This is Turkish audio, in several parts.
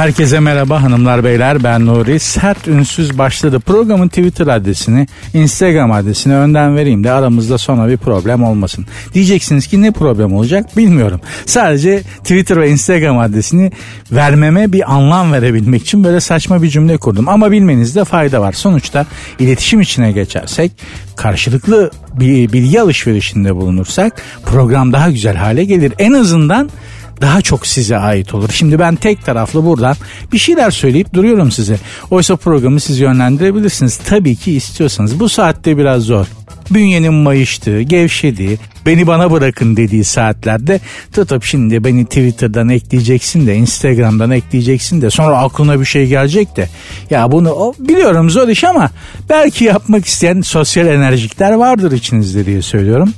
Herkese merhaba hanımlar beyler ben Nuri. Sert ünsüz başladı. Programın Twitter adresini, Instagram adresini önden vereyim de aramızda sonra bir problem olmasın. Diyeceksiniz ki ne problem olacak bilmiyorum. Sadece Twitter ve Instagram adresini vermeme bir anlam verebilmek için böyle saçma bir cümle kurdum. Ama bilmenizde fayda var. Sonuçta iletişim içine geçersek karşılıklı bir bilgi alışverişinde bulunursak program daha güzel hale gelir. En azından daha çok size ait olur. Şimdi ben tek taraflı buradan bir şeyler söyleyip duruyorum size. Oysa programı siz yönlendirebilirsiniz. Tabii ki istiyorsanız. Bu saatte biraz zor bünyenin mayıştığı, gevşediği, beni bana bırakın dediği saatlerde tutup şimdi beni Twitter'dan ekleyeceksin de Instagram'dan ekleyeceksin de sonra aklına bir şey gelecek de ya bunu o, biliyorum zor iş ama belki yapmak isteyen sosyal enerjikler vardır içinizde diye söylüyorum.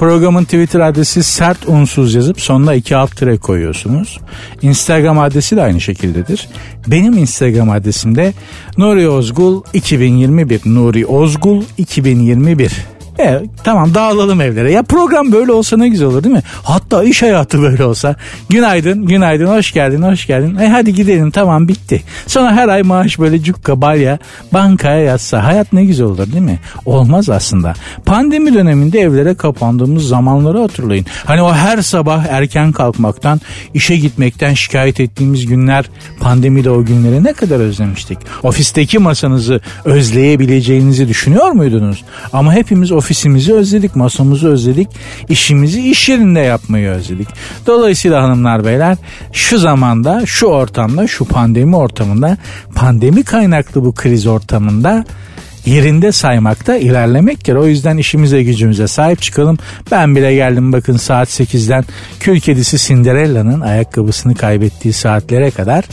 Programın Twitter adresi sert unsuz yazıp sonuna iki alt tire koyuyorsunuz. Instagram adresi de aynı şekildedir. Benim Instagram adresim de Nuri Ozgul 2021. Nuri Ozgul 2021. E, tamam dağılalım evlere. Ya program böyle olsa ne güzel olur değil mi? Hatta iş hayatı böyle olsa. Günaydın, günaydın, hoş geldin, hoş geldin. E hadi gidelim tamam bitti. Sonra her ay maaş böyle cukka balya bankaya yatsa. Hayat ne güzel olur değil mi? Olmaz aslında. Pandemi döneminde evlere kapandığımız zamanları hatırlayın. Hani o her sabah erken kalkmaktan, işe gitmekten şikayet ettiğimiz günler pandemide o günleri ne kadar özlemiştik. Ofisteki masanızı özleyebileceğinizi düşünüyor muydunuz? Ama hepimiz ofis ofisimizi özledik, masamızı özledik, işimizi iş yerinde yapmayı özledik. Dolayısıyla hanımlar beyler şu zamanda, şu ortamda, şu pandemi ortamında, pandemi kaynaklı bu kriz ortamında yerinde saymakta ilerlemektir. O yüzden işimize gücümüze sahip çıkalım. Ben bile geldim bakın saat 8'den kül kedisi Cinderella'nın ayakkabısını kaybettiği saatlere kadar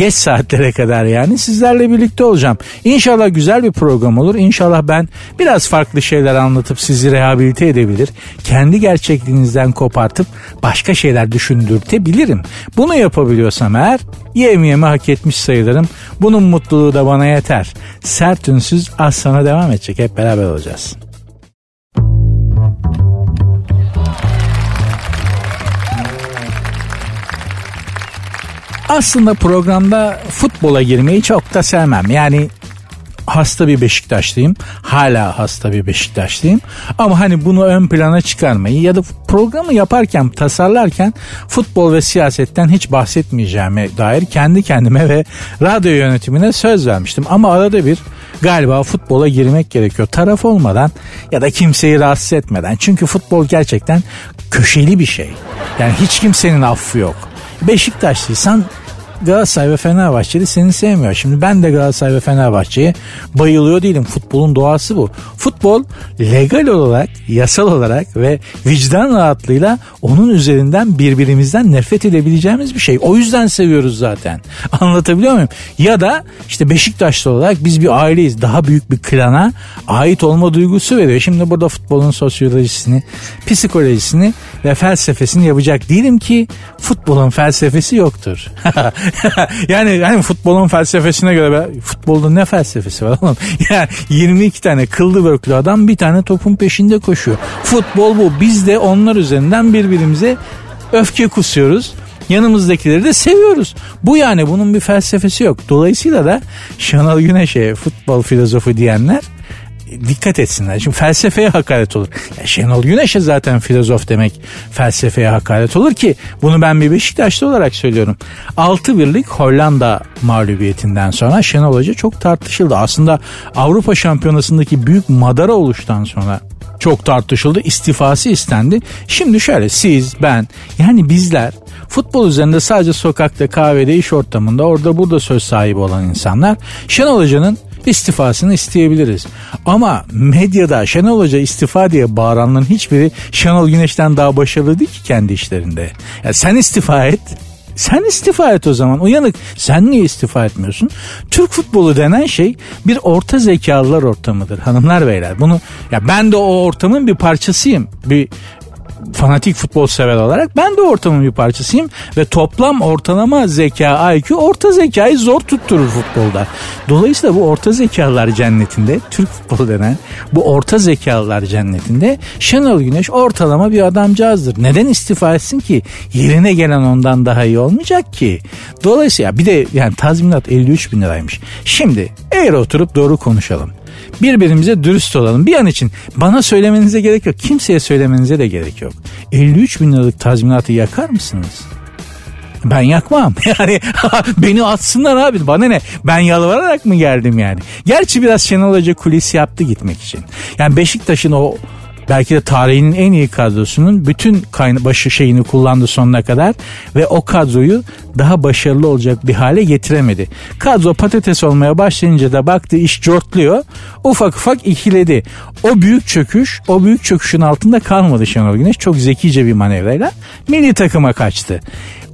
geç saatlere kadar yani sizlerle birlikte olacağım. İnşallah güzel bir program olur. İnşallah ben biraz farklı şeyler anlatıp sizi rehabilite edebilir. Kendi gerçekliğinizden kopartıp başka şeyler düşündürtebilirim. Bunu yapabiliyorsam eğer yem yemi hak etmiş sayılırım. Bunun mutluluğu da bana yeter. Sert ünsüz az sonra devam edecek. Hep beraber olacağız. Aslında programda futbola girmeyi çok da sevmem. Yani hasta bir Beşiktaşlıyım. Hala hasta bir Beşiktaşlıyım. Ama hani bunu ön plana çıkarmayı ya da programı yaparken, tasarlarken futbol ve siyasetten hiç bahsetmeyeceğime dair kendi kendime ve radyo yönetimine söz vermiştim. Ama arada bir galiba futbola girmek gerekiyor. Taraf olmadan ya da kimseyi rahatsız etmeden. Çünkü futbol gerçekten köşeli bir şey. Yani hiç kimsenin affı yok. Beşiktaşlıysan Galatasaray ve Fenerbahçeli seni sevmiyor. Şimdi ben de Galatasaray ve Fenerbahçe'ye bayılıyor değilim. Futbolun doğası bu. Futbol legal olarak, yasal olarak ve vicdan rahatlığıyla onun üzerinden birbirimizden nefret edebileceğimiz bir şey. O yüzden seviyoruz zaten. Anlatabiliyor muyum? Ya da işte Beşiktaşlı olarak biz bir aileyiz. Daha büyük bir klana ait olma duygusu veriyor. Şimdi burada futbolun sosyolojisini, psikolojisini ve felsefesini yapacak değilim ki futbolun felsefesi yoktur. yani yani futbolun felsefesine göre futbolda ne felsefesi var oğlum? Yani 22 tane kıllı börklü adam bir tane topun peşinde koşuyor. Futbol bu. Biz de onlar üzerinden birbirimize öfke kusuyoruz yanımızdakileri de seviyoruz. Bu yani bunun bir felsefesi yok. Dolayısıyla da Şenol Güneş'e futbol filozofu diyenler dikkat etsinler. Şimdi felsefeye hakaret olur. Ya Şenol Güneş'e zaten filozof demek felsefeye hakaret olur ki bunu ben bir Beşiktaşlı olarak söylüyorum. 6 birlik Hollanda mağlubiyetinden sonra Şenol Hoca çok tartışıldı. Aslında Avrupa Şampiyonası'ndaki büyük madara oluştan sonra çok tartışıldı. istifası istendi. Şimdi şöyle siz, ben yani bizler futbol üzerinde sadece sokakta, kahvede, iş ortamında orada burada söz sahibi olan insanlar Şenol Hoca'nın istifasını isteyebiliriz. Ama medyada Şenol Hoca istifa diye bağıranların hiçbiri Şenol Güneş'ten daha başarılı değil ki kendi işlerinde. Ya sen istifa et. Sen istifa et o zaman uyanık. Sen niye istifa etmiyorsun? Türk futbolu denen şey bir orta zekalılar ortamıdır hanımlar beyler. Bunu ya ben de o ortamın bir parçasıyım. Bir fanatik futbol sever olarak ben de ortamın bir parçasıyım ve toplam ortalama zeka IQ orta zekayı zor tutturur futbolda. Dolayısıyla bu orta zekalar cennetinde Türk futbolu denen bu orta zekalar cennetinde Şenol Güneş ortalama bir adamcağızdır. Neden istifa etsin ki? Yerine gelen ondan daha iyi olmayacak ki. Dolayısıyla bir de yani tazminat 53 bin liraymış. Şimdi eğer oturup doğru konuşalım birbirimize dürüst olalım. Bir an için bana söylemenize gerek yok. Kimseye söylemenize de gerek yok. 53 bin liralık tazminatı yakar mısınız? Ben yakmam. Yani beni atsınlar abi. Bana ne? Ben yalvararak mı geldim yani? Gerçi biraz Şenol Hoca kulis yaptı gitmek için. Yani Beşiktaş'ın o belki de tarihinin en iyi kadrosunun bütün kayna başı şeyini kullandı sonuna kadar ve o kadroyu daha başarılı olacak bir hale getiremedi. Kadro patates olmaya başlayınca da baktı iş cortluyor. Ufak ufak ikiledi. O büyük çöküş, o büyük çöküşün altında kalmadı Şenol Güneş. Çok zekice bir manevrayla milli takıma kaçtı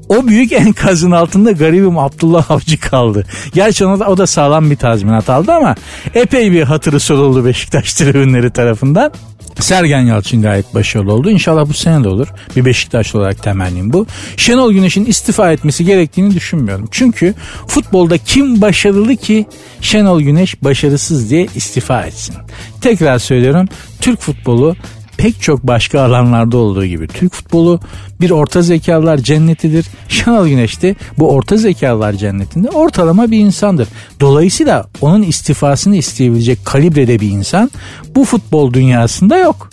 o büyük enkazın altında garibim Abdullah Avcı kaldı. Gerçi ona da, o da sağlam bir tazminat aldı ama epey bir hatırı soruldu Beşiktaş tribünleri tarafından. Sergen Yalçın gayet başarılı oldu. İnşallah bu sene de olur. Bir Beşiktaşlı olarak temennim bu. Şenol Güneş'in istifa etmesi gerektiğini düşünmüyorum. Çünkü futbolda kim başarılı ki Şenol Güneş başarısız diye istifa etsin. Tekrar söylüyorum Türk futbolu pek çok başka alanlarda olduğu gibi Türk futbolu bir orta zekalar cennetidir. Şenol Güneş de bu orta zekalar cennetinde ortalama bir insandır. Dolayısıyla onun istifasını isteyebilecek kalibrede bir insan bu futbol dünyasında yok.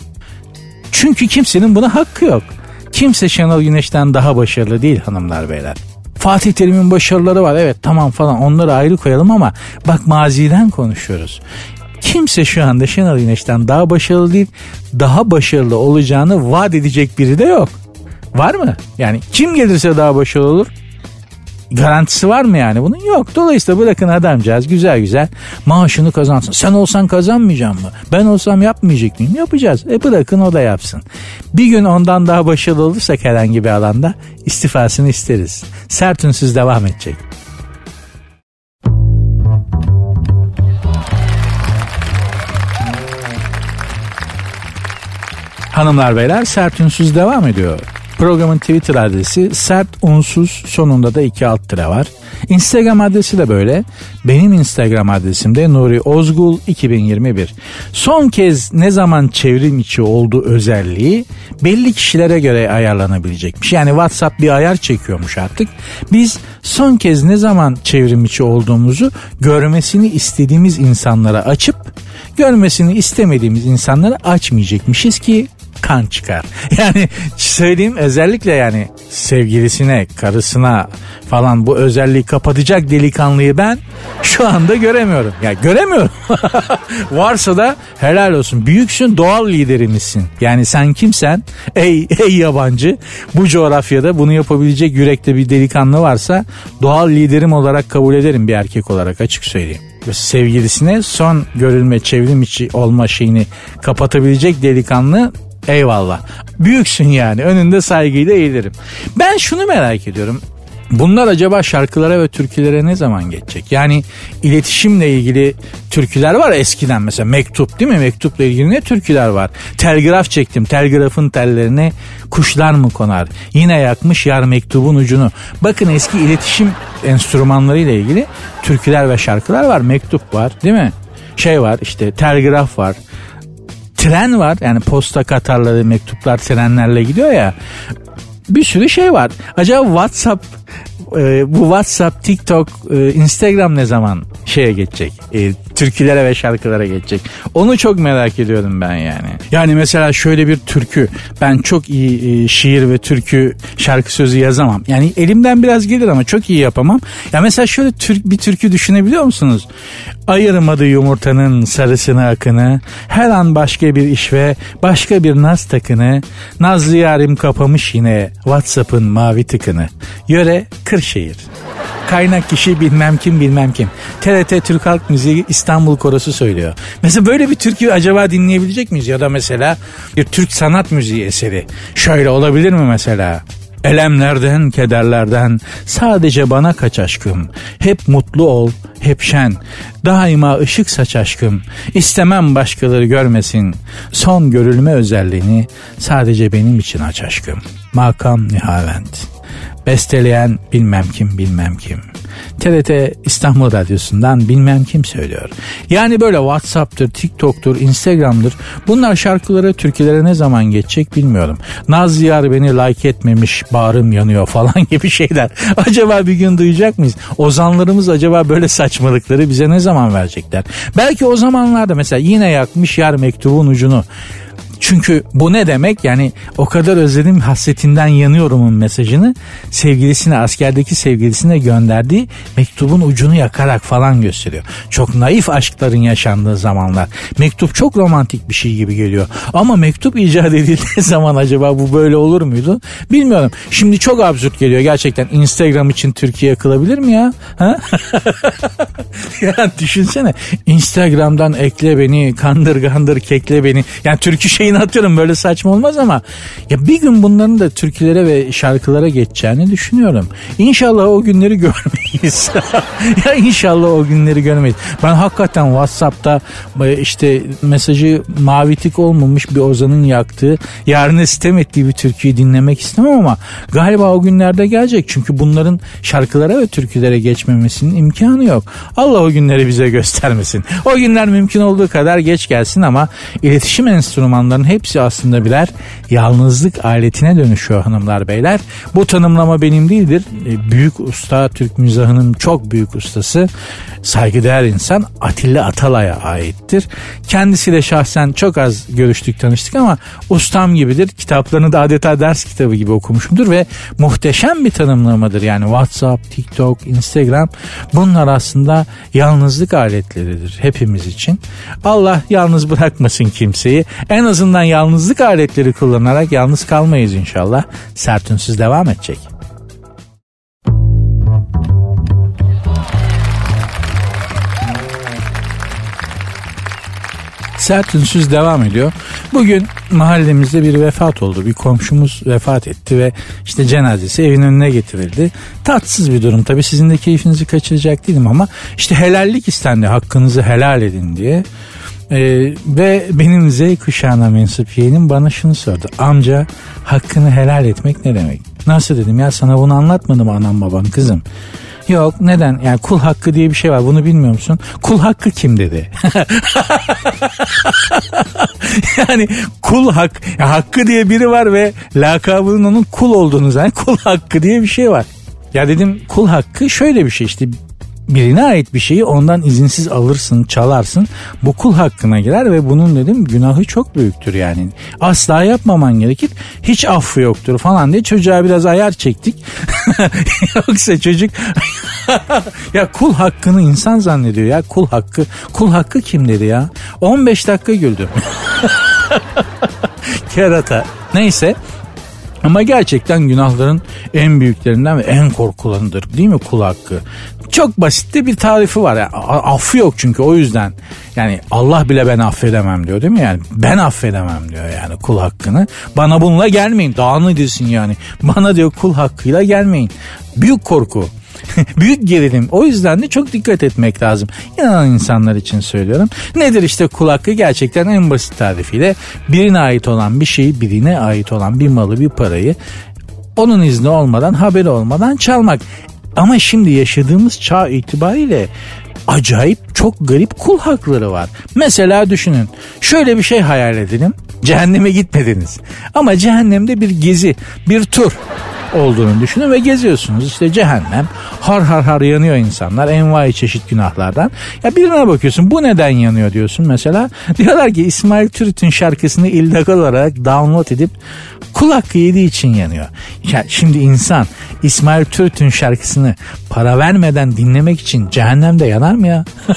Çünkü kimsenin buna hakkı yok. Kimse Şenol Güneş'ten daha başarılı değil hanımlar beyler. Fatih Terim'in başarıları var evet tamam falan onları ayrı koyalım ama bak maziden konuşuyoruz kimse şu anda Şenol Güneş'ten daha başarılı değil, daha başarılı olacağını vaat edecek biri de yok. Var mı? Yani kim gelirse daha başarılı olur? Garantisi var mı yani bunun? Yok. Dolayısıyla bırakın adamcağız güzel güzel maaşını kazansın. Sen olsan kazanmayacağım mı? Ben olsam yapmayacak mıyım? Yapacağız. E bırakın o da yapsın. Bir gün ondan daha başarılı olursak herhangi bir alanda istifasını isteriz. Sert ünsüz devam edecek. Hanımlar beyler sert ünsüz devam ediyor. Programın Twitter adresi sert unsuz sonunda da iki alt tire var. Instagram adresi de böyle. Benim Instagram adresim de Nuri Ozgul 2021. Son kez ne zaman çevrim içi olduğu özelliği belli kişilere göre ayarlanabilecekmiş. Yani WhatsApp bir ayar çekiyormuş artık. Biz son kez ne zaman çevrim içi olduğumuzu görmesini istediğimiz insanlara açıp görmesini istemediğimiz insanlara açmayacakmışız ki kan çıkar. Yani söyleyeyim özellikle yani sevgilisine, karısına falan bu özelliği kapatacak delikanlıyı ben şu anda göremiyorum. Ya yani göremiyorum. Varsa da helal olsun. Büyüksün doğal liderimizsin. Yani sen kimsen ey ey yabancı bu coğrafyada bunu yapabilecek yürekte bir delikanlı varsa doğal liderim olarak kabul ederim bir erkek olarak açık söyleyeyim sevgilisine son görülme çevrim içi olma şeyini kapatabilecek delikanlı Eyvallah. Büyüksün yani. Önünde saygıyla eğilirim. Ben şunu merak ediyorum. Bunlar acaba şarkılara ve türkülere ne zaman geçecek? Yani iletişimle ilgili türküler var eskiden mesela mektup değil mi? Mektupla ilgili ne türküler var? Telgraf çektim. Telgrafın tellerine kuşlar mı konar? Yine yakmış yar mektubun ucunu. Bakın eski iletişim enstrümanları ile ilgili türküler ve şarkılar var. Mektup var değil mi? Şey var işte telgraf var tren var. Yani posta katarları, mektuplar trenlerle gidiyor ya. Bir sürü şey var. Acaba WhatsApp e, bu WhatsApp, TikTok, e, Instagram ne zaman şeye geçecek? E, türkülere ve şarkılara geçecek. Onu çok merak ediyorum ben yani. Yani mesela şöyle bir türkü. Ben çok iyi e, şiir ve türkü şarkı sözü yazamam. Yani elimden biraz gelir ama çok iyi yapamam. Ya mesela şöyle türk bir türkü düşünebiliyor musunuz? Ayırmadı yumurtanın sarısını akını. Her an başka bir iş ve başka bir naz takını. Nazlı yarim kapamış yine WhatsApp'ın mavi tıkını. Yöre Kırşehir. Kaynak kişi bilmem kim bilmem kim. TRT Türk Halk Müziği İstanbul Korosu söylüyor. Mesela böyle bir türkü acaba dinleyebilecek miyiz? Ya da mesela bir Türk sanat müziği eseri. Şöyle olabilir mi mesela? Elemlerden, kederlerden sadece bana kaç aşkım. Hep mutlu ol, hep şen. Daima ışık saç aşkım. İstemem başkaları görmesin. Son görülme özelliğini sadece benim için aç aşkım. Makam Nihavent. Besteleyen bilmem kim bilmem kim. TRT İstanbul Radyosu'ndan bilmem kim söylüyor. Yani böyle Whatsapp'tır, TikTok'tur, Instagram'dır. Bunlar şarkıları Türkiye'lere ne zaman geçecek bilmiyorum. Naz Yar beni like etmemiş, bağrım yanıyor falan gibi şeyler. Acaba bir gün duyacak mıyız? Ozanlarımız acaba böyle saçmalıkları bize ne zaman verecekler? Belki o zamanlarda mesela yine yakmış yar mektubun ucunu. Çünkü bu ne demek? Yani o kadar özledim hasretinden yanıyorumun mesajını sevgilisine askerdeki sevgilisine gönderdiği mektubun ucunu yakarak falan gösteriyor. Çok naif aşkların yaşandığı zamanlar. Mektup çok romantik bir şey gibi geliyor. Ama mektup icat edildiği zaman acaba bu böyle olur muydu? Bilmiyorum. Şimdi çok absürt geliyor gerçekten. Instagram için Türkiye yakılabilir mi ya? Ha? ya düşünsene. Instagram'dan ekle beni, kandır kandır kekle beni. Yani türkü şeyini atıyorum böyle saçma olmaz ama ya bir gün bunların da türkülere ve şarkılara geçeceğini düşünüyorum. İnşallah o günleri görmeyiz. ya inşallah o günleri görmeyiz. Ben hakikaten WhatsApp'ta e, işte mesajı mavi tik olmamış bir Ozan'ın yaktığı yarın sitem ettiği bir türküyü dinlemek istemem ama galiba o günlerde gelecek. Çünkü bunların şarkılara ve türkülere geçmemesinin imkanı yok. Allah o günleri bize göstermesin. O günler mümkün olduğu kadar geç gelsin ama iletişim enstrümanlarının hepsi aslında birer yalnızlık aletine dönüşüyor hanımlar beyler. Bu tanımlama benim değildir. E, büyük usta Türk mizahının çok büyük ustası saygıdeğer insan Atilla Atalay'a aittir. Kendisiyle şahsen çok az görüştük tanıştık ama ustam gibidir. Kitaplarını da adeta ders kitabı gibi okumuşumdur ve muhteşem bir tanımlamadır. Yani WhatsApp, TikTok, Instagram bunlar aslında yalnızlık aletleridir hepimiz için. Allah yalnız bırakmasın kimseyi. En azından yalnızlık aletleri kullanarak yalnız kalmayız inşallah. Sertünsüz devam edecek. Sert Ünsüz devam ediyor. Bugün mahallemizde bir vefat oldu. Bir komşumuz vefat etti ve işte cenazesi evin önüne getirildi. Tatsız bir durum tabii sizin de keyfinizi kaçıracak değilim ama işte helallik istendi hakkınızı helal edin diye. Ee, ve benim Z kuşağına mensup yeğenim bana şunu sordu. Amca hakkını helal etmek ne demek? Nasıl dedim ya sana bunu anlatmadım anam baban kızım. Yok neden? Yani kul hakkı diye bir şey var bunu bilmiyor musun? Kul hakkı kim dedi? yani kul hak, ya hakkı diye biri var ve lakabının onun kul olduğunu zaten kul hakkı diye bir şey var. Ya dedim kul hakkı şöyle bir şey işte birine ait bir şeyi ondan izinsiz alırsın, çalarsın. Bu kul hakkına girer ve bunun dedim günahı çok büyüktür yani. Asla yapmaman gerekir. Hiç affı yoktur falan diye çocuğa biraz ayar çektik. Yoksa çocuk ya kul hakkını insan zannediyor ya kul hakkı. Kul hakkı kim dedi ya? 15 dakika güldüm. Kerata. Neyse ama gerçekten günahların en büyüklerinden ve en korkulanıdır değil mi kul hakkı? Çok basitte bir tarifi var. Yani, affı yok çünkü o yüzden. Yani Allah bile ben affedemem diyor değil mi? Yani ben affedemem diyor yani kul hakkını. Bana bununla gelmeyin. Daha ne desin yani? Bana diyor kul hakkıyla gelmeyin. Büyük korku. Büyük gerilim. O yüzden de çok dikkat etmek lazım. İnanan insanlar için söylüyorum. Nedir işte kul hakkı? Gerçekten en basit tarifiyle birine ait olan bir şeyi, birine ait olan bir malı, bir parayı onun izni olmadan, haberi olmadan çalmak. Ama şimdi yaşadığımız çağ itibariyle acayip çok garip kul hakları var. Mesela düşünün şöyle bir şey hayal edelim. Cehenneme gitmediniz. Ama cehennemde bir gezi, bir tur olduğunu düşünün ve geziyorsunuz. İşte cehennem har har har yanıyor insanlar envai çeşit günahlardan. Ya birine bakıyorsun bu neden yanıyor diyorsun mesela. Diyorlar ki İsmail Türüt'ün şarkısını illegal olarak download edip kul hakkı yediği için yanıyor. Ya şimdi insan İsmail Türüt'ün şarkısını para vermeden dinlemek için cehennemde yanar mı ya?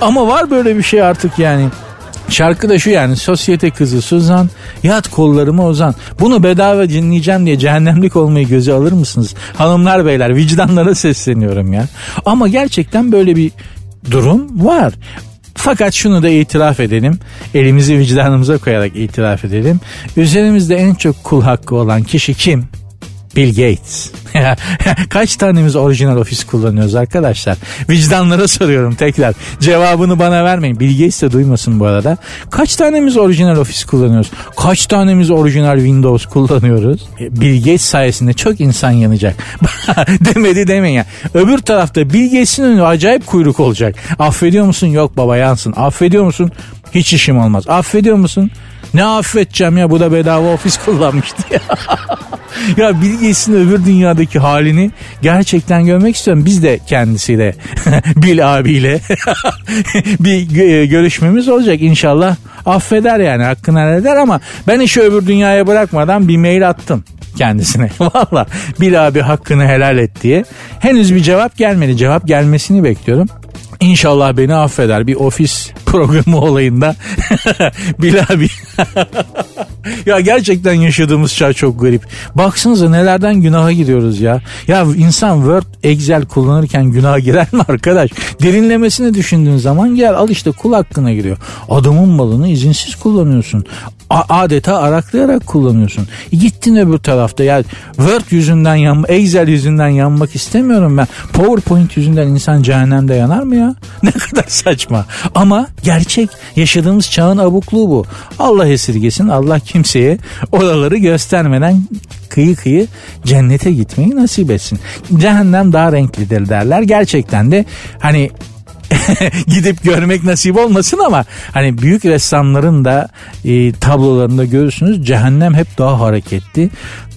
Ama var böyle bir şey artık yani. Şarkı da şu yani sosyete kızı Suzan yat kollarıma ozan. Bunu bedava dinleyeceğim diye cehennemlik olmayı göze alır mısınız? Hanımlar beyler vicdanlara sesleniyorum ya. Ama gerçekten böyle bir durum var. Fakat şunu da itiraf edelim. Elimizi vicdanımıza koyarak itiraf edelim. Üzerimizde en çok kul hakkı olan kişi kim? Bill Gates. Kaç tanemiz orijinal ofis kullanıyoruz arkadaşlar? Vicdanlara soruyorum tekrar. Cevabını bana vermeyin. Bill Gates de duymasın bu arada. Kaç tanemiz orijinal ofis kullanıyoruz? Kaç tanemiz orijinal Windows kullanıyoruz? E, Bill Gates sayesinde çok insan yanacak. Demedi demeyin ya. Öbür tarafta Bill Gates'in önü acayip kuyruk olacak. Affediyor musun? Yok baba yansın. Affediyor musun? Hiç işim olmaz. Affediyor musun? Ne affedeceğim ya bu da bedava ofis kullanmıştı ya. ya Bill Gates'in öbür dünyadaki halini gerçekten görmek istiyorum. Biz de kendisiyle Bill abiyle bir görüşmemiz olacak inşallah. Affeder yani hakkını helal eder ama ben işi öbür dünyaya bırakmadan bir mail attım kendisine. Valla Bill abi hakkını helal et diye. Henüz bir cevap gelmedi. Cevap gelmesini bekliyorum. İnşallah beni affeder. Bir ofis programı olayında. Bilal abi. ya gerçekten yaşadığımız çağ çok garip. Baksanıza nelerden günaha giriyoruz ya. Ya insan Word, Excel kullanırken günaha girer mi arkadaş? Derinlemesini düşündüğün zaman gel al işte kul hakkına giriyor. Adamın malını izinsiz kullanıyorsun adeta araklayarak kullanıyorsun. Gittin öbür tarafta ya Word yüzünden yan, Excel yüzünden yanmak istemiyorum ben. PowerPoint yüzünden insan cehennemde yanar mı ya? Ne kadar saçma. Ama gerçek yaşadığımız çağın abukluğu bu. Allah esirgesin Allah kimseye oraları göstermeden kıyı kıyı cennete gitmeyi nasip etsin. Cehennem daha renklidir derler. Gerçekten de hani gidip görmek nasip olmasın ama hani büyük ressamların da e, tablolarında görürsünüz cehennem hep daha hareketli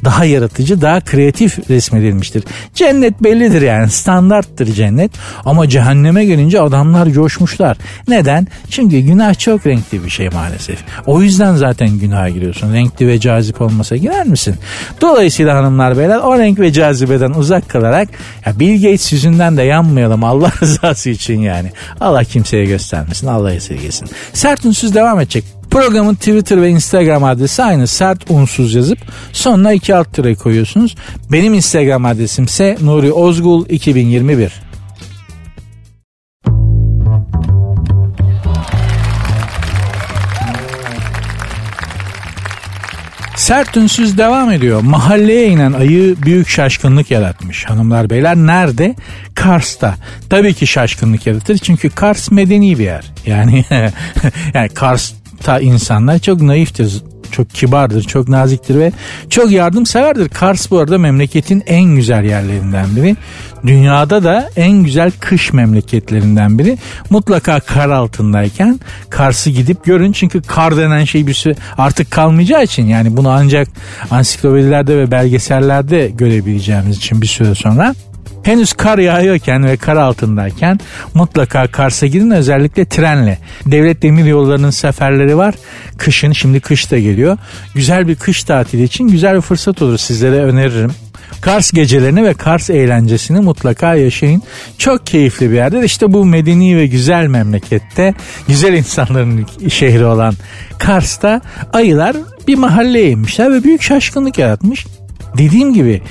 daha yaratıcı, daha kreatif resmedilmiştir. Cennet bellidir yani standarttır cennet ama cehenneme gelince adamlar coşmuşlar. Neden? Çünkü günah çok renkli bir şey maalesef. O yüzden zaten günaha giriyorsun. Renkli ve cazip olmasa girer misin? Dolayısıyla hanımlar beyler o renk ve cazibeden uzak kalarak ya Bill Gates yüzünden de yanmayalım Allah rızası için yani. Allah kimseye göstermesin. Allah esirgesin. Sert unsuz devam edecek. Programın Twitter ve Instagram adresi aynı sert unsuz yazıp sonuna iki alt tere koyuyorsunuz. Benim Instagram adresim ise Nuri Ozgul 2021. Sert ünsüz devam ediyor. Mahalleye inen ayı büyük şaşkınlık yaratmış. Hanımlar beyler nerede? Kars'ta. Tabii ki şaşkınlık yaratır çünkü Kars medeni bir yer. Yani yani Kars ta insanlar çok naiftir çok kibardır, çok naziktir ve çok yardımseverdir. Kars bu arada memleketin en güzel yerlerinden biri. Dünyada da en güzel kış memleketlerinden biri. Mutlaka kar altındayken Kars'ı gidip görün. Çünkü kar denen şey bir süre artık kalmayacağı için yani bunu ancak ansiklopedilerde ve belgesellerde görebileceğimiz için bir süre sonra Henüz kar yağıyorken ve kar altındayken mutlaka Kars'a gidin özellikle trenle. Devlet demir yollarının seferleri var. Kışın şimdi kış da geliyor. Güzel bir kış tatili için güzel bir fırsat olur sizlere öneririm. Kars gecelerini ve Kars eğlencesini mutlaka yaşayın. Çok keyifli bir yerde. İşte bu medeni ve güzel memlekette güzel insanların şehri olan Kars'ta ayılar bir mahalleye inmişler ve büyük şaşkınlık yaratmış. Dediğim gibi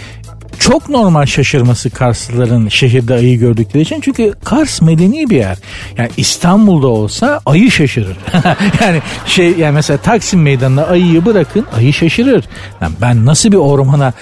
çok normal şaşırması Karslıların şehirde ayı gördükleri için. Çünkü Kars medeni bir yer. Yani İstanbul'da olsa ayı şaşırır. yani şey yani mesela Taksim Meydanı'nda ayıyı bırakın ayı şaşırır. Yani ben nasıl bir ormana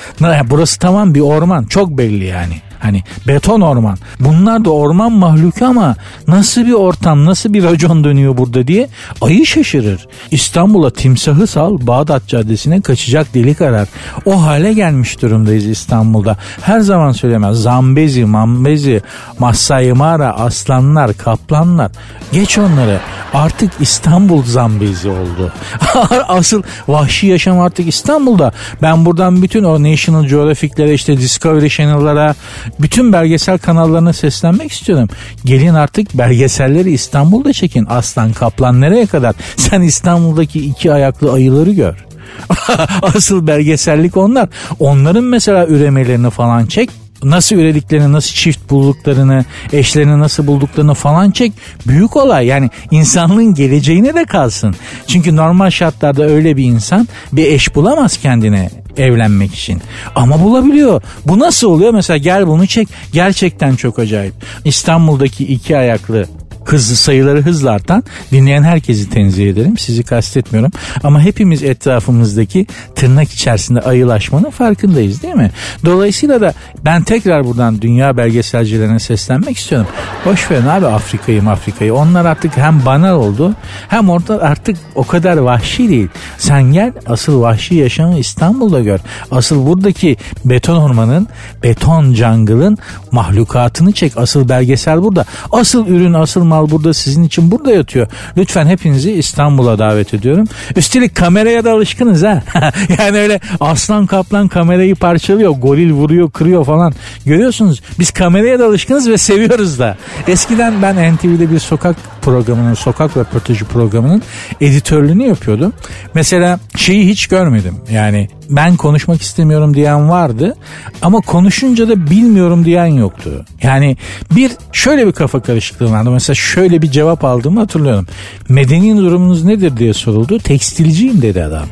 burası tamam bir orman çok belli yani. Hani beton orman. Bunlar da orman mahluku ama nasıl bir ortam, nasıl bir racon dönüyor burada diye ayı şaşırır. İstanbul'a timsahı sal, Bağdat Caddesi'ne kaçacak delik arar. O hale gelmiş durumdayız İstanbul'da. Her zaman söylemez. Zambezi, Mambezi, Masai Mara, aslanlar, kaplanlar. Geç onları. Artık İstanbul Zambezi oldu. Asıl vahşi yaşam artık İstanbul'da. Ben buradan bütün o National Geographic'lere işte Discovery Channel'lara bütün belgesel kanallarına seslenmek istiyorum. Gelin artık belgeselleri İstanbul'da çekin. Aslan kaplan nereye kadar? Sen İstanbul'daki iki ayaklı ayıları gör. Asıl belgesellik onlar. Onların mesela üremelerini falan çek nasıl ürediklerini, nasıl çift bulduklarını, eşlerini nasıl bulduklarını falan çek. Büyük olay yani insanlığın geleceğine de kalsın. Çünkü normal şartlarda öyle bir insan bir eş bulamaz kendine evlenmek için. Ama bulabiliyor. Bu nasıl oluyor? Mesela gel bunu çek. Gerçekten çok acayip. İstanbul'daki iki ayaklı hızlı sayıları hızla artan dinleyen herkesi tenzih ederim. Sizi kastetmiyorum. Ama hepimiz etrafımızdaki tırnak içerisinde ayılaşmanın farkındayız değil mi? Dolayısıyla da ben tekrar buradan dünya belgeselcilerine seslenmek istiyorum. Boş verin abi Afrika'yı Afrika'yı. Onlar artık hem banal oldu hem orada artık o kadar vahşi değil. Sen gel asıl vahşi yaşamı İstanbul'da gör. Asıl buradaki beton ormanın, beton jungle'ın mahlukatını çek. Asıl belgesel burada. Asıl ürün, asıl mal burada sizin için burada yatıyor. Lütfen hepinizi İstanbul'a davet ediyorum. Üstelik kameraya da alışkınız ha. yani öyle aslan kaplan kamerayı parçalıyor. Goril vuruyor, kırıyor falan. Görüyorsunuz biz kameraya da alışkınız ve seviyoruz da. Eskiden ben NTV'de bir sokak programının, sokak röportajı programının editörlüğünü yapıyordum. Mesela şeyi hiç görmedim. Yani ben konuşmak istemiyorum diyen vardı ama konuşunca da bilmiyorum diyen yoktu. Yani bir şöyle bir kafa karışıklığı vardı. Mesela şöyle bir cevap aldığımı hatırlıyorum. Medeni durumunuz nedir diye soruldu. Tekstilciyim dedi adam.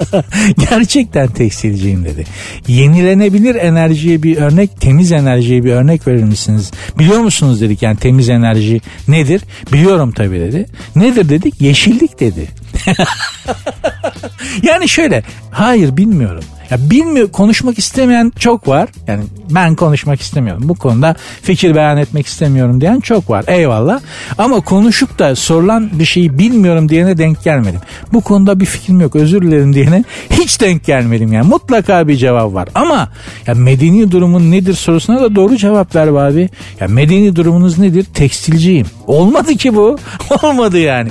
Gerçekten tekstilciyim dedi. Yenilenebilir enerjiye bir örnek, temiz enerjiye bir örnek verir misiniz? Biliyor musunuz dedik yani temiz enerji nedir? Biliyorum tabii dedi. Nedir dedik? Yeşillik dedi. yani şöyle hayır bilmiyorum. Ya bilmiyor konuşmak istemeyen çok var. Yani ben konuşmak istemiyorum. Bu konuda fikir beyan etmek istemiyorum diyen çok var. Eyvallah. Ama konuşup da sorulan bir şeyi bilmiyorum diyene denk gelmedim. Bu konuda bir fikrim yok. Özür dilerim diyene hiç denk gelmedim yani. Mutlaka bir cevap var. Ama ya medeni durumun nedir sorusuna da doğru cevap ver abi. Ya medeni durumunuz nedir? Tekstilciyim. Olmadı ki bu. Olmadı yani.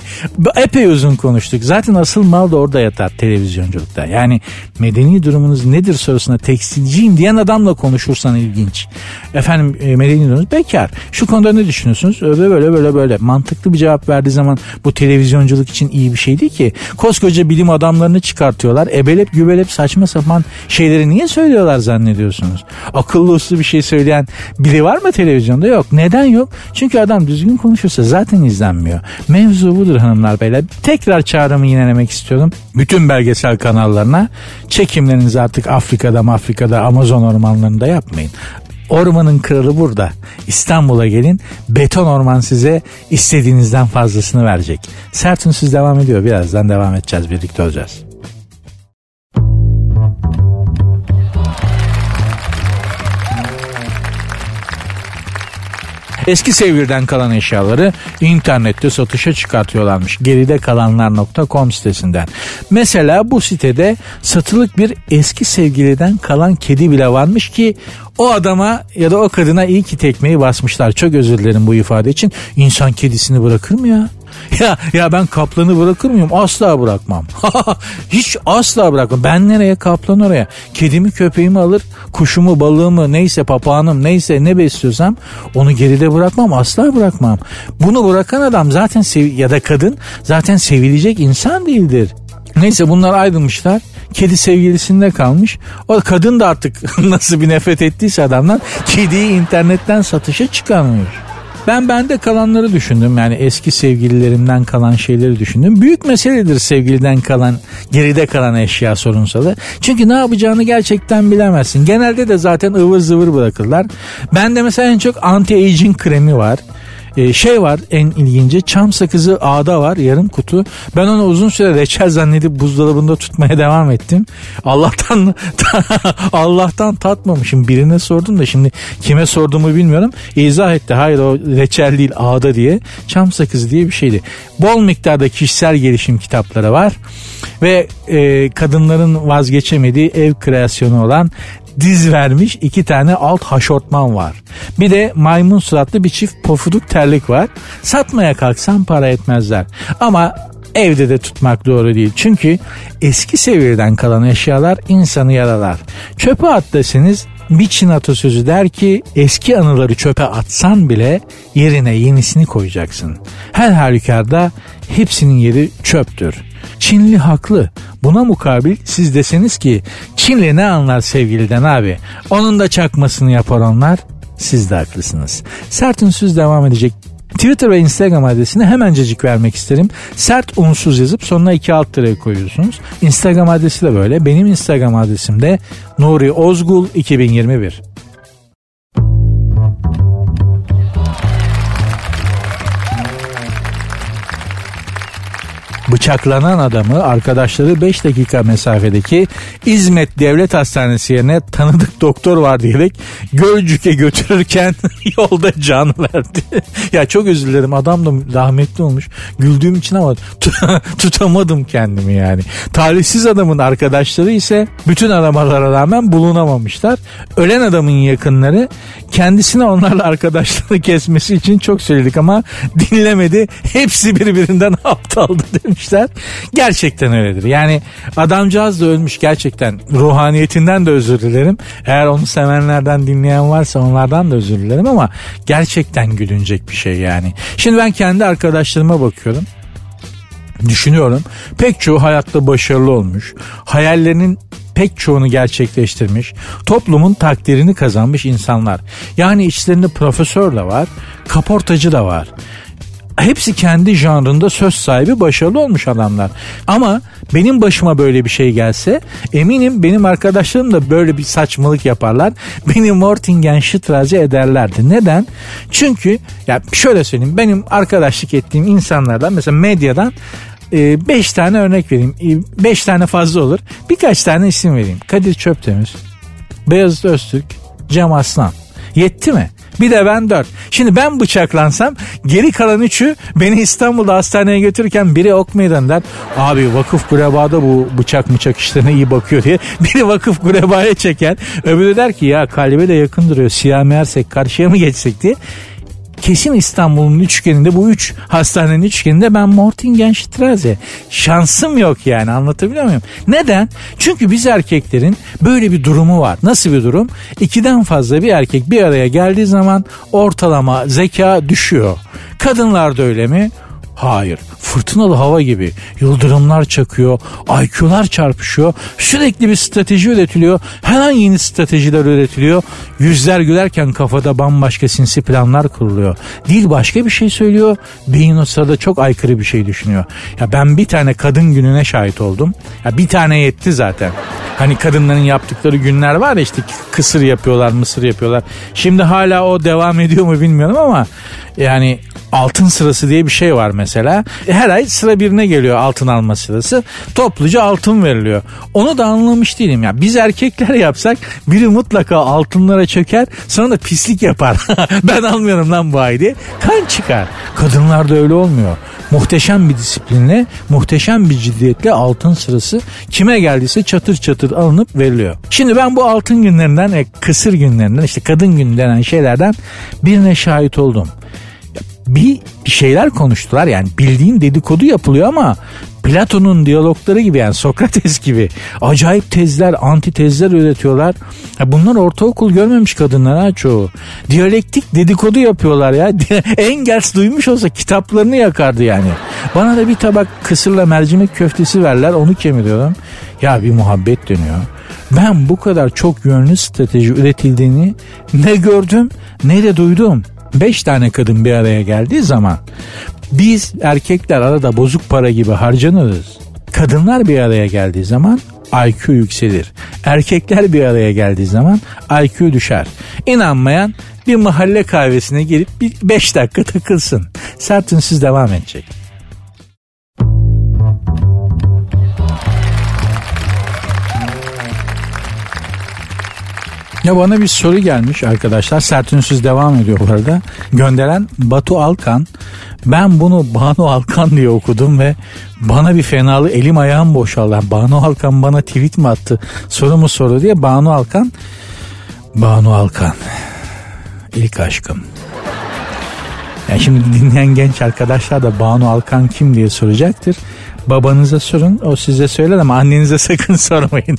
Epey uzun konuştuk. Zaten asıl mal da orada yatar televizyonculukta. Yani medeni durumunuz nedir sorusuna tekstilciyim diyen adamla konuşursan ilginç. Efendim e, medeni bekar. Şu konuda ne düşünüyorsunuz? Öyle böyle böyle böyle. Mantıklı bir cevap verdiği zaman bu televizyonculuk için iyi bir şey değil ki. Koskoca bilim adamlarını çıkartıyorlar. Ebelep gübelep saçma sapan şeyleri niye söylüyorlar zannediyorsunuz? Akıllı uslu bir şey söyleyen biri var mı televizyonda? Yok. Neden yok? Çünkü adam düzgün konuşursa zaten izlenmiyor. Mevzu budur hanımlar beyler. Tekrar çağrımı yinelemek istiyorum. Bütün belgesel kanallarına çekimlerinizi artık Afrika'da Afrika'da Amazon ormanlarında yapmayın. Ormanın kralı burada. İstanbul'a gelin. Beton orman size istediğinizden fazlasını verecek. Sert Ünsüz devam ediyor. Birazdan devam edeceğiz. Birlikte olacağız. Eski sevirden kalan eşyaları internette satışa çıkartıyorlarmış. Geride kalanlar.com sitesinden. Mesela bu sitede satılık bir eski sevgiliden kalan kedi bile varmış ki o adama ya da o kadına iyi ki tekmeyi basmışlar. Çok özür dilerim bu ifade için. İnsan kedisini bırakır mı ya? Ya ya ben kaplanı bırakır mıyım? Asla bırakmam. Hiç asla bırakmam. Ben nereye kaplan oraya. Kedimi köpeğimi alır, kuşumu, balığımı, neyse papağanım, neyse ne besliyorsam onu geride bırakmam. Asla bırakmam. Bunu bırakan adam zaten sev ya da kadın zaten sevilecek insan değildir. Neyse bunlar ayrılmışlar. Kedi sevgilisinde kalmış. O kadın da artık nasıl bir nefret ettiyse adamdan kediyi internetten satışa çıkarmış. Ben bende kalanları düşündüm. Yani eski sevgililerimden kalan şeyleri düşündüm. Büyük meseledir sevgiliden kalan, geride kalan eşya sorunsalı. Çünkü ne yapacağını gerçekten bilemezsin. Genelde de zaten ıvır zıvır bırakırlar. Bende mesela en çok anti-aging kremi var. Ee, şey var en ilginci çam sakızı ağda var yarım kutu. Ben onu uzun süre reçel zannedip buzdolabında tutmaya devam ettim. Allah'tan Allah'tan tatmamışım. Birine sordum da şimdi kime sorduğumu bilmiyorum. İzah etti. Hayır o reçel değil ağda diye. Çam sakızı diye bir şeydi. Bol miktarda kişisel gelişim kitapları var. Ve e, kadınların vazgeçemediği ev kreasyonu olan diz vermiş iki tane alt haşortman var. Bir de maymun suratlı bir çift pofuduk terlik var. Satmaya kalksam para etmezler. Ama evde de tutmak doğru değil. Çünkü eski seviyeden kalan eşyalar insanı yaralar. Çöpe at deseniz bir Çin atasözü der ki eski anıları çöpe atsan bile yerine yenisini koyacaksın. Her halükarda hepsinin yeri çöptür. Çinli haklı. Buna mukabil siz deseniz ki Çinli ne anlar sevgiliden abi? Onun da çakmasını yapar onlar. Siz de haklısınız. Sert ünsüz devam edecek. Twitter ve Instagram adresini hemencecik vermek isterim. Sert unsuz yazıp sonuna iki alt tere koyuyorsunuz. Instagram adresi de böyle. Benim Instagram adresim de Nuri Ozgul 2021. bıçaklanan adamı arkadaşları 5 dakika mesafedeki İzmet Devlet Hastanesi yerine tanıdık doktor var diyerek Gölcük'e götürürken yolda can verdi. ya çok özür adam da rahmetli olmuş. Güldüğüm için ama tutamadım kendimi yani. Talihsiz adamın arkadaşları ise bütün aramalara rağmen bulunamamışlar. Ölen adamın yakınları kendisine onlarla arkadaşlığını kesmesi için çok söyledik ama dinlemedi. Hepsi birbirinden aptaldı demişler. Gerçekten öyledir. Yani adamcağız da ölmüş gerçekten. Ruhaniyetinden de özür dilerim. Eğer onu sevenlerden dinleyen varsa onlardan da özür dilerim ama gerçekten gülünecek bir şey yani. Şimdi ben kendi arkadaşlarıma bakıyorum düşünüyorum. Pek çoğu hayatta başarılı olmuş. Hayallerinin pek çoğunu gerçekleştirmiş, toplumun takdirini kazanmış insanlar. Yani içlerinde profesör de var, kaportacı da var hepsi kendi janrında söz sahibi başarılı olmuş adamlar. Ama benim başıma böyle bir şey gelse eminim benim arkadaşlarım da böyle bir saçmalık yaparlar. Beni Mortingen şıtrazi ederlerdi. Neden? Çünkü ya şöyle söyleyeyim benim arkadaşlık ettiğim insanlardan mesela medyadan 5 e, tane örnek vereyim. 5 tane fazla olur. Birkaç tane isim vereyim. Kadir Çöptemir, Beyazıt Öztürk, Cem Aslan. Yetti mi? Bir de ben dört. Şimdi ben bıçaklansam geri kalan üçü beni İstanbul'da hastaneye götürürken biri ok meydanından abi vakıf gurebada bu bıçak bıçak işlerine iyi bakıyor diye biri vakıf gurebaya çeker. Öbürü der ki ya kalbe de yakın duruyor siyah meğersek karşıya mı geçsek diye kesin İstanbul'un üçgeninde bu üç hastanenin üçgeninde ben Mortingenstraße şansım yok yani anlatabiliyor muyum? Neden? Çünkü biz erkeklerin böyle bir durumu var. Nasıl bir durum? İkiden fazla bir erkek bir araya geldiği zaman ortalama zeka düşüyor. Kadınlar da öyle mi? Hayır. Fırtınalı hava gibi. Yıldırımlar çakıyor. IQ'lar çarpışıyor. Sürekli bir strateji üretiliyor. Her an yeni stratejiler üretiliyor. Yüzler gülerken kafada bambaşka sinsi planlar kuruluyor. Dil başka bir şey söylüyor. Beyin o sırada çok aykırı bir şey düşünüyor. Ya ben bir tane kadın gününe şahit oldum. Ya bir tane yetti zaten. Hani kadınların yaptıkları günler var ya işte kısır yapıyorlar, mısır yapıyorlar. Şimdi hala o devam ediyor mu bilmiyorum ama yani altın sırası diye bir şey var mesela. Her ay sıra birine geliyor altın alma sırası. Topluca altın veriliyor. Onu da anlamış değilim ya. Biz erkekler yapsak biri mutlaka altınlara çöker sonra da pislik yapar. ben almıyorum lan bu ay diye. Kan çıkar. Kadınlarda öyle olmuyor. Muhteşem bir disiplinle, muhteşem bir ciddiyetle altın sırası kime geldiyse çatır çatır alınıp veriliyor. Şimdi ben bu altın günlerinden, e, kısır günlerinden, işte kadın günü denen şeylerden birine şahit oldum bir şeyler konuştular. Yani bildiğin dedikodu yapılıyor ama Platon'un diyalogları gibi yani Sokrates gibi acayip tezler, anti tezler üretiyorlar. Ya bunlar ortaokul görmemiş kadınlar ha çoğu. Diyalektik dedikodu yapıyorlar ya. Engels duymuş olsa kitaplarını yakardı yani. Bana da bir tabak kısırla mercimek köftesi verler onu kemiriyorum. Ya bir muhabbet dönüyor. Ben bu kadar çok yönlü strateji üretildiğini ne gördüm ne de duydum. Beş tane kadın bir araya geldiği zaman biz erkekler arada bozuk para gibi harcanırız. Kadınlar bir araya geldiği zaman IQ yükselir. Erkekler bir araya geldiği zaman IQ düşer. İnanmayan bir mahalle kahvesine gelip bir 5 dakika takılsın. Sertünsüz devam edecek. Ya bana bir soru gelmiş arkadaşlar. Sert ünsüz devam ediyor bu arada. Gönderen Batu Alkan. Ben bunu Banu Alkan diye okudum ve bana bir fenalı elim ayağım boşaldı. Banu Alkan bana tweet mi attı soru mu soru diye Banu Alkan. Banu Alkan. İlk aşkım. Yani şimdi dinleyen genç arkadaşlar da Banu Alkan kim diye soracaktır. Babanıza sorun o size söyler ama annenize sakın sormayın.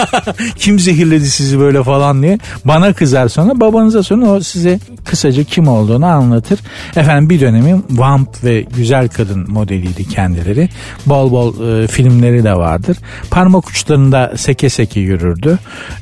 kim zehirledi sizi böyle falan diye. Bana kızar sonra babanıza sorun o size kısaca kim olduğunu anlatır. Efendim bir dönemin vamp ve güzel kadın modeliydi kendileri. Bol bol e, filmleri de vardır. Parmak uçlarında seke seke yürürdü.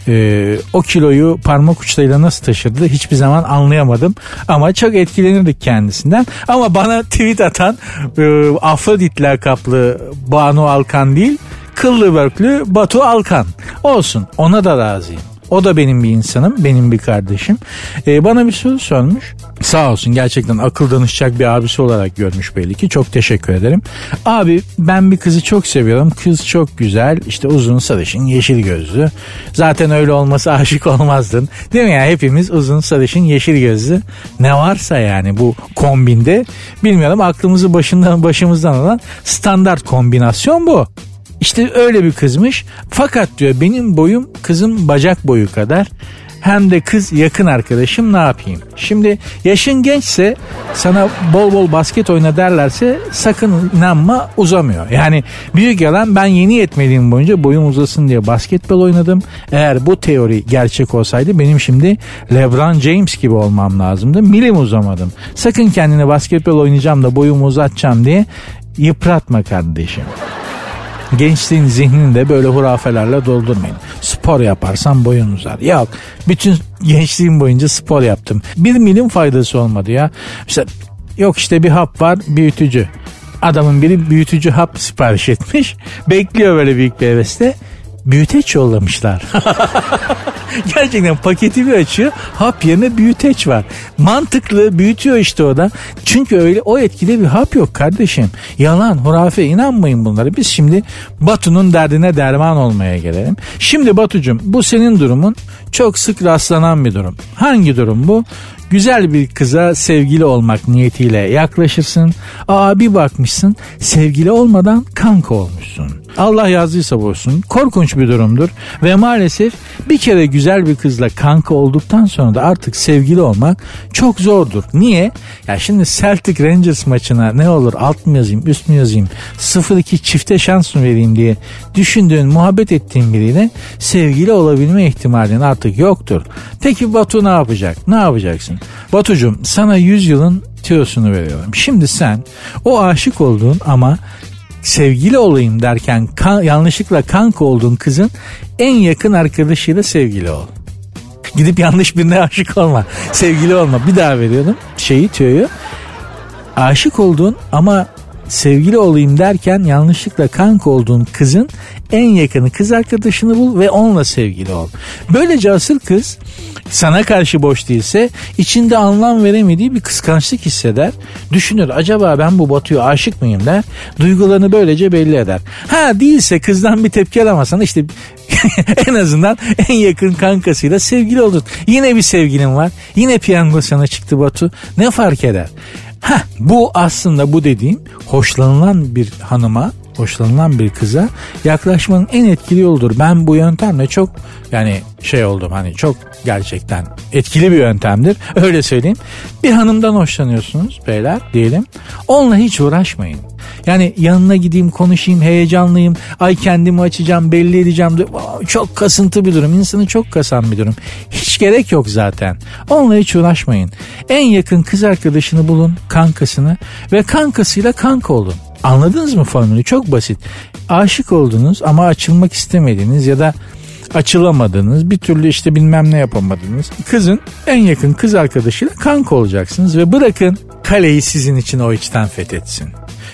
E, o kiloyu parmak uçlarıyla nasıl taşırdı hiçbir zaman anlayamadım. Ama çok etkilenirdik kendisinden. Ama bana tweet atan e, Afrodit lakaplı Banu Alkan değil kıllı börklü Batu Alkan olsun ona da razıyım. O da benim bir insanım, benim bir kardeşim. Ee, bana bir soru sormuş. Sağ olsun gerçekten akıl danışacak bir abisi olarak görmüş belli ki. Çok teşekkür ederim. Abi ben bir kızı çok seviyorum. Kız çok güzel. işte uzun sarışın yeşil gözlü. Zaten öyle olması aşık olmazdın. Değil mi ya hepimiz uzun sarışın yeşil gözlü. Ne varsa yani bu kombinde bilmiyorum aklımızı başından başımızdan alan standart kombinasyon bu. İşte öyle bir kızmış. Fakat diyor benim boyum kızın bacak boyu kadar hem de kız yakın arkadaşım ne yapayım? Şimdi yaşın gençse sana bol bol basket oyna derlerse sakın inanma uzamıyor. Yani büyük yalan ben yeni yetmediğim boyunca boyum uzasın diye basketbol oynadım. Eğer bu teori gerçek olsaydı benim şimdi LeBron James gibi olmam lazımdı. Milim uzamadım. Sakın kendini basketbol oynayacağım da boyumu uzatacağım diye yıpratma kardeşim. Gençliğin zihnini de böyle hurafelerle doldurmayın. Spor yaparsan boyun uzar. Yok. Bütün gençliğim boyunca spor yaptım. Bir milim faydası olmadı ya. İşte yok işte bir hap var büyütücü. Adamın biri büyütücü hap sipariş etmiş. Bekliyor böyle büyük bir hevesle büyüteç yollamışlar. Gerçekten paketi bir açıyor. Hap yerine büyüteç var. Mantıklı büyütüyor işte o da. Çünkü öyle o etkide bir hap yok kardeşim. Yalan, hurafe inanmayın bunlara. Biz şimdi Batu'nun derdine derman olmaya gelelim. Şimdi Batu'cum bu senin durumun çok sık rastlanan bir durum. Hangi durum bu? Güzel bir kıza sevgili olmak niyetiyle yaklaşırsın. Aa bir bakmışsın sevgili olmadan kanka olmuşsun. Allah yazdıysa bozsun. Korkunç bir durumdur. Ve maalesef bir kere güzel bir kızla kanka olduktan sonra da artık sevgili olmak çok zordur. Niye? Ya şimdi Celtic Rangers maçına ne olur alt mı yazayım üst mü yazayım 0-2 çifte şans mı vereyim diye düşündüğün muhabbet ettiğin biriyle sevgili olabilme ihtimalin artık yoktur. Peki Batu ne yapacak? Ne yapacaksın? Batucum sana 100 yılın tüyosunu veriyorum. Şimdi sen o aşık olduğun ama sevgili olayım derken kan, yanlışlıkla kanka olduğun kızın en yakın arkadaşıyla sevgili ol. Gidip yanlış birine aşık olma. Sevgili olma. Bir daha veriyorum şeyi tüyoyu. Aşık olduğun ama sevgili olayım derken yanlışlıkla kanka olduğun kızın en yakını kız arkadaşını bul ve onunla sevgili ol. Böylece asıl kız sana karşı boş değilse içinde anlam veremediği bir kıskançlık hisseder. Düşünür acaba ben bu Batu'ya aşık mıyım der. Duygularını böylece belli eder. Ha değilse kızdan bir tepki alamazsan işte en azından en yakın kankasıyla sevgili oldun. Yine bir sevgilin var. Yine piyango sana çıktı Batu. Ne fark eder? Ha bu aslında bu dediğim hoşlanılan bir hanıma hoşlanılan bir kıza yaklaşmanın en etkili yoludur. Ben bu yöntemle çok yani şey oldum hani çok gerçekten etkili bir yöntemdir. Öyle söyleyeyim. Bir hanımdan hoşlanıyorsunuz beyler diyelim. Onunla hiç uğraşmayın. Yani yanına gideyim konuşayım heyecanlıyım. Ay kendimi açacağım belli edeceğim. Çok kasıntı bir durum. İnsanı çok kasan bir durum. Hiç gerek yok zaten. Onunla hiç uğraşmayın. En yakın kız arkadaşını bulun kankasını ve kankasıyla kanka olun. Anladınız mı formülü? Çok basit. Aşık oldunuz ama açılmak istemediğiniz ya da açılamadınız bir türlü işte bilmem ne yapamadınız. Kızın en yakın kız arkadaşıyla kanka olacaksınız ve bırakın kaleyi sizin için o içten fethetsin.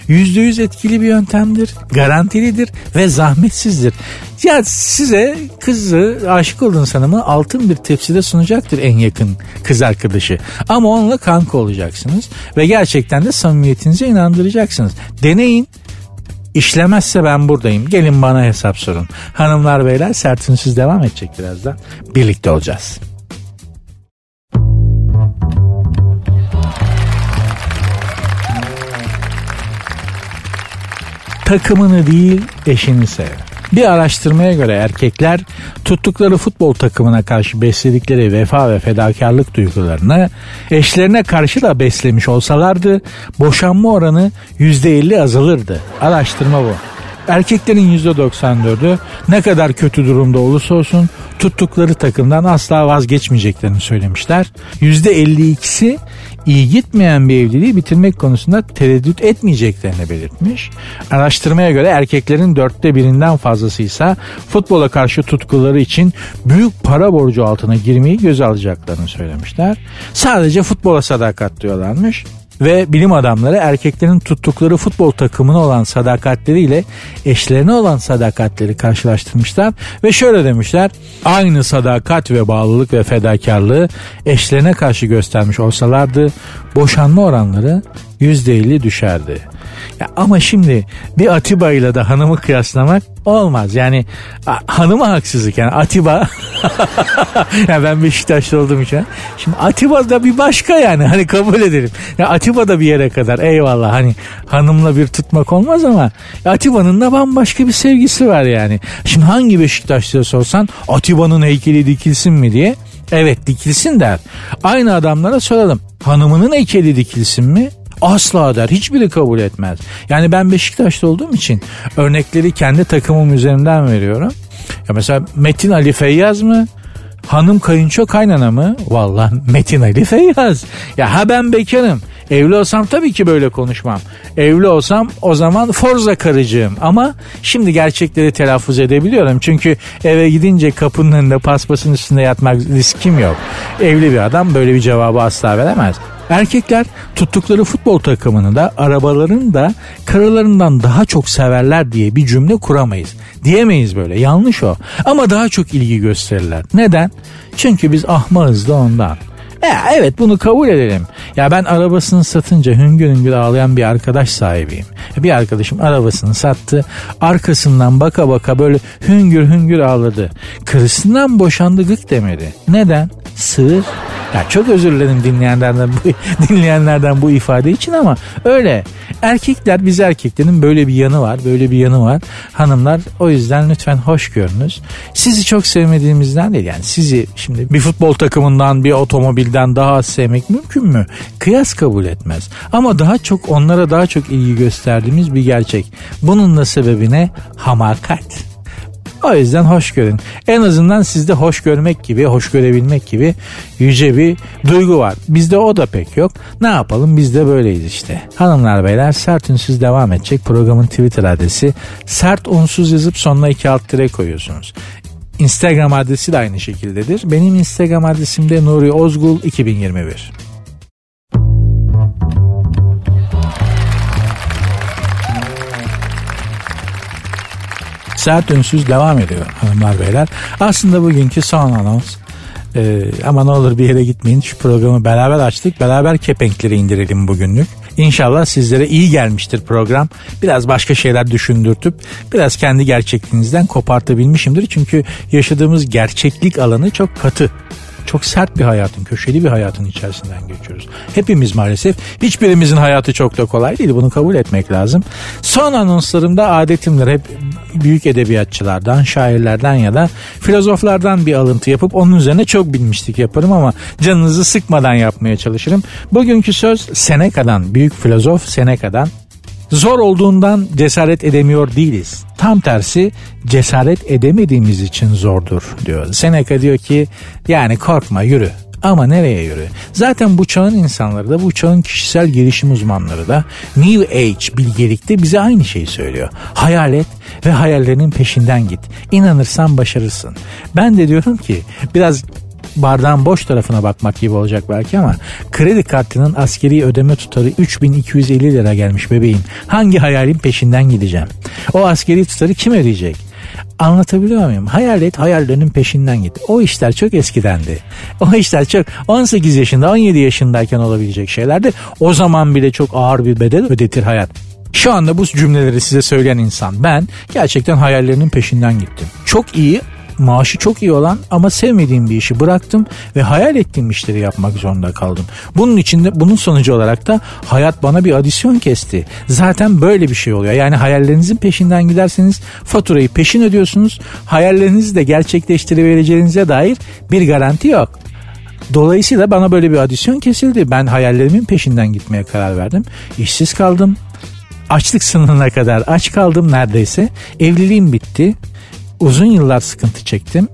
%100 etkili bir yöntemdir, garantilidir ve zahmetsizdir. Ya size kızı aşık olduğunuz hanımı altın bir tepside sunacaktır en yakın kız arkadaşı. Ama onunla kanka olacaksınız ve gerçekten de samimiyetinize inandıracaksınız. Deneyin. İşlemezse ben buradayım. Gelin bana hesap sorun. Hanımlar beyler sertinsiz devam edecek birazdan. Birlikte olacağız. Takımını değil eşini sev. Bir araştırmaya göre erkekler tuttukları futbol takımına karşı besledikleri vefa ve fedakarlık duygularını eşlerine karşı da beslemiş olsalardı boşanma oranı %50 azalırdı. Araştırma bu. Erkeklerin %94'ü ne kadar kötü durumda olursa olsun tuttukları takımdan asla vazgeçmeyeceklerini söylemişler. %52'si iyi gitmeyen bir evliliği bitirmek konusunda tereddüt etmeyeceklerini belirtmiş. Araştırmaya göre erkeklerin dörtte birinden fazlasıysa futbola karşı tutkuları için büyük para borcu altına girmeyi göz alacaklarını söylemişler. Sadece futbola sadakat diyorlarmış. Ve bilim adamları erkeklerin tuttukları futbol takımına olan sadakatleriyle eşlerine olan sadakatleri karşılaştırmışlar ve şöyle demişler aynı sadakat ve bağlılık ve fedakarlığı eşlerine karşı göstermiş olsalardı boşanma oranları %50 düşerdi. Ya ama şimdi bir Atiba ile de hanımı kıyaslamak olmaz. Yani hanıma haksızlık yani Atiba ya ben Beşiktaşlı olduğum için. Şimdi Atiba da bir başka yani hani kabul edelim. Ya Atiba da bir yere kadar eyvallah hani hanımla bir tutmak olmaz ama Atiba'nın da bambaşka bir sevgisi var yani. Şimdi hangi Beşiktaşlıya sorsan Atiba'nın heykeli dikilsin mi diye Evet dikilsin der. Aynı adamlara soralım. Hanımının heykeli dikilsin mi? Asla der. Hiçbiri kabul etmez. Yani ben Beşiktaş'ta olduğum için örnekleri kendi takımım üzerinden veriyorum. Ya mesela Metin Ali Feyyaz mı? Hanım kayınço kaynana mı? Valla Metin Ali Feyyaz. Ya ha ben bekarım. Evli olsam tabii ki böyle konuşmam. Evli olsam o zaman Forza karıcığım. Ama şimdi gerçekleri telaffuz edebiliyorum. Çünkü eve gidince kapının önünde paspasın üstünde yatmak riskim yok. Evli bir adam böyle bir cevabı asla veremez. Erkekler tuttukları futbol takımını da arabalarını da karılarından daha çok severler diye bir cümle kuramayız. Diyemeyiz böyle yanlış o. Ama daha çok ilgi gösterirler. Neden? Çünkü biz ahmağız da ondan. E, evet bunu kabul edelim. Ya ben arabasını satınca hüngür hüngür ağlayan bir arkadaş sahibiyim. Bir arkadaşım arabasını sattı. Arkasından baka baka böyle hüngür hüngür ağladı. Karısından boşandı gık demedi. Neden? Sığır. Ya çok özür dilerim dinleyenlerden bu, dinleyenlerden bu ifade için ama öyle. Erkekler biz erkeklerin böyle bir yanı var. Böyle bir yanı var. Hanımlar o yüzden lütfen hoş görünüz. Sizi çok sevmediğimizden değil yani sizi şimdi bir futbol takımından bir otomobilden daha az sevmek mümkün mü? Kıyas kabul etmez. Ama daha çok onlara daha çok ilgi gösterdiğimiz bir gerçek. Bunun da sebebi ne? Hamakat. O yüzden hoş görün. En azından sizde hoş görmek gibi, hoş görebilmek gibi yüce bir duygu var. Bizde o da pek yok. Ne yapalım biz de böyleyiz işte. Hanımlar beyler sert unsuz devam edecek. Programın Twitter adresi sert unsuz yazıp sonuna iki alt tire koyuyorsunuz. Instagram adresi de aynı şekildedir. Benim Instagram adresim de Nuri Ozgul 2021. Sert Ünsüz devam ediyor hanımlar beyler. Aslında bugünkü son anons ee, ama ne olur bir yere gitmeyin. Şu programı beraber açtık. Beraber kepenkleri indirelim bugünlük. İnşallah sizlere iyi gelmiştir program. Biraz başka şeyler düşündürtüp biraz kendi gerçekliğinizden kopartabilmişimdir. Çünkü yaşadığımız gerçeklik alanı çok katı çok sert bir hayatın, köşeli bir hayatın içerisinden geçiyoruz. Hepimiz maalesef. Hiçbirimizin hayatı çok da kolay değil. Bunu kabul etmek lazım. Son anonslarımda adetimler hep büyük edebiyatçılardan, şairlerden ya da filozoflardan bir alıntı yapıp onun üzerine çok bilmişlik yaparım ama canınızı sıkmadan yapmaya çalışırım. Bugünkü söz Seneca'dan, büyük filozof Seneca'dan Zor olduğundan cesaret edemiyor değiliz. Tam tersi cesaret edemediğimiz için zordur diyor. Seneca diyor ki yani korkma yürü ama nereye yürü? Zaten bu çağın insanları da bu çağın kişisel gelişim uzmanları da New Age bilgelikte bize aynı şeyi söylüyor. Hayal et ve hayallerinin peşinden git. İnanırsan başarırsın. Ben de diyorum ki biraz bardağın boş tarafına bakmak gibi olacak belki ama kredi kartının askeri ödeme tutarı 3250 lira gelmiş bebeğim. Hangi hayalin peşinden gideceğim? O askeri tutarı kim ödeyecek? Anlatabiliyor muyum? Hayal et hayallerinin peşinden git. O işler çok eskidendi. O işler çok 18 yaşında 17 yaşındayken olabilecek şeylerdi. O zaman bile çok ağır bir bedel ödetir hayat. Şu anda bu cümleleri size söyleyen insan ben gerçekten hayallerinin peşinden gittim. Çok iyi maaşı çok iyi olan ama sevmediğim bir işi bıraktım ve hayal ettiğim işleri yapmak zorunda kaldım. Bunun içinde bunun sonucu olarak da hayat bana bir adisyon kesti. Zaten böyle bir şey oluyor. Yani hayallerinizin peşinden giderseniz faturayı peşin ödüyorsunuz. Hayallerinizi de gerçekleştirebileceğinize dair bir garanti yok. Dolayısıyla bana böyle bir adisyon kesildi. Ben hayallerimin peşinden gitmeye karar verdim. İşsiz kaldım. Açlık sınırına kadar aç kaldım neredeyse. Evliliğim bitti. Uzun yıllar sıkıntı çektim.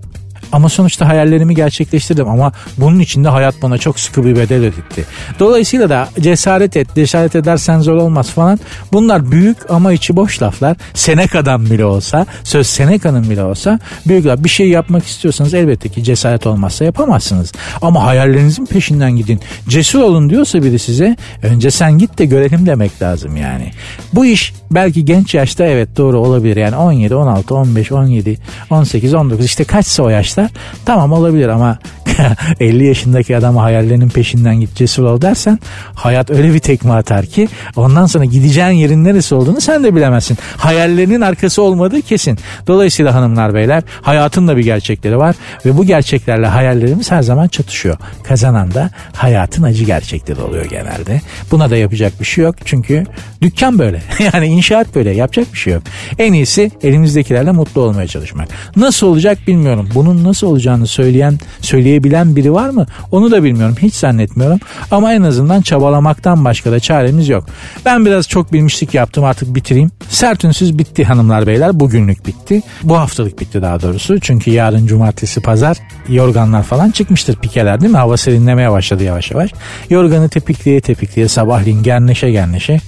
Ama sonuçta hayallerimi gerçekleştirdim ama bunun için de hayat bana çok sıkı bir bedel ödetti. Dolayısıyla da cesaret et, cesaret edersen zor olmaz falan. Bunlar büyük ama içi boş laflar. Seneca'dan bile olsa, söz Seneca'nın bile olsa büyük laf. Bir şey yapmak istiyorsanız elbette ki cesaret olmazsa yapamazsınız. Ama hayallerinizin peşinden gidin. Cesur olun diyorsa biri size önce sen git de görelim demek lazım yani. Bu iş belki genç yaşta evet doğru olabilir. Yani 17, 16, 15, 17, 18, 19 işte kaçsa o yaşlar tamam olabilir ama 50 yaşındaki adama hayallerinin peşinden git cesur ol dersen hayat öyle bir tekme atar ki ondan sonra gideceğin yerin neresi olduğunu sen de bilemezsin. Hayallerinin arkası olmadığı kesin. Dolayısıyla hanımlar beyler hayatın da bir gerçekleri var ve bu gerçeklerle hayallerimiz her zaman çatışıyor. Kazanan da hayatın acı gerçekleri oluyor genelde. Buna da yapacak bir şey yok çünkü dükkan böyle. yani inşaat böyle yapacak bir şey yok. En iyisi elimizdekilerle mutlu olmaya çalışmak. Nasıl olacak bilmiyorum. Bunun nasıl olacağını söyleyen, söyleyebilen biri var mı? Onu da bilmiyorum. Hiç zannetmiyorum. Ama en azından çabalamaktan başka da çaremiz yok. Ben biraz çok bilmişlik yaptım artık bitireyim. Sert ünsüz bitti hanımlar beyler. Bugünlük bitti. Bu haftalık bitti daha doğrusu. Çünkü yarın cumartesi pazar yorganlar falan çıkmıştır pikeler değil mi? Hava serinlemeye başladı yavaş yavaş. Yorganı tepikleye tepikleye sabahleyin genleşe genleşe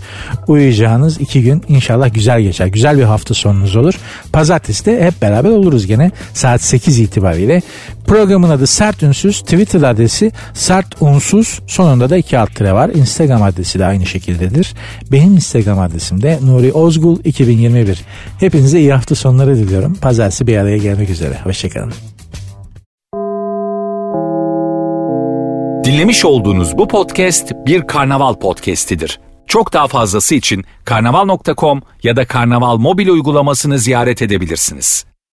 uyuyacağınız iki gün inşallah güzel geçer. Güzel bir hafta sonunuz olur. Pazartesi de hep beraber oluruz gene saat 8 itibariyle. Programın adı Sert Ünsüz. Twitter adresi Sert Unsuz. Sonunda da iki alt tire var. Instagram adresi de aynı şekildedir. Benim Instagram adresim de Nuri Ozgul 2021. Hepinize iyi hafta sonları diliyorum. Pazartesi bir araya gelmek üzere. Hoşçakalın. Dinlemiş olduğunuz bu podcast bir karnaval podcastidir. Çok daha fazlası için karnaval.com ya da karnaval mobil uygulamasını ziyaret edebilirsiniz.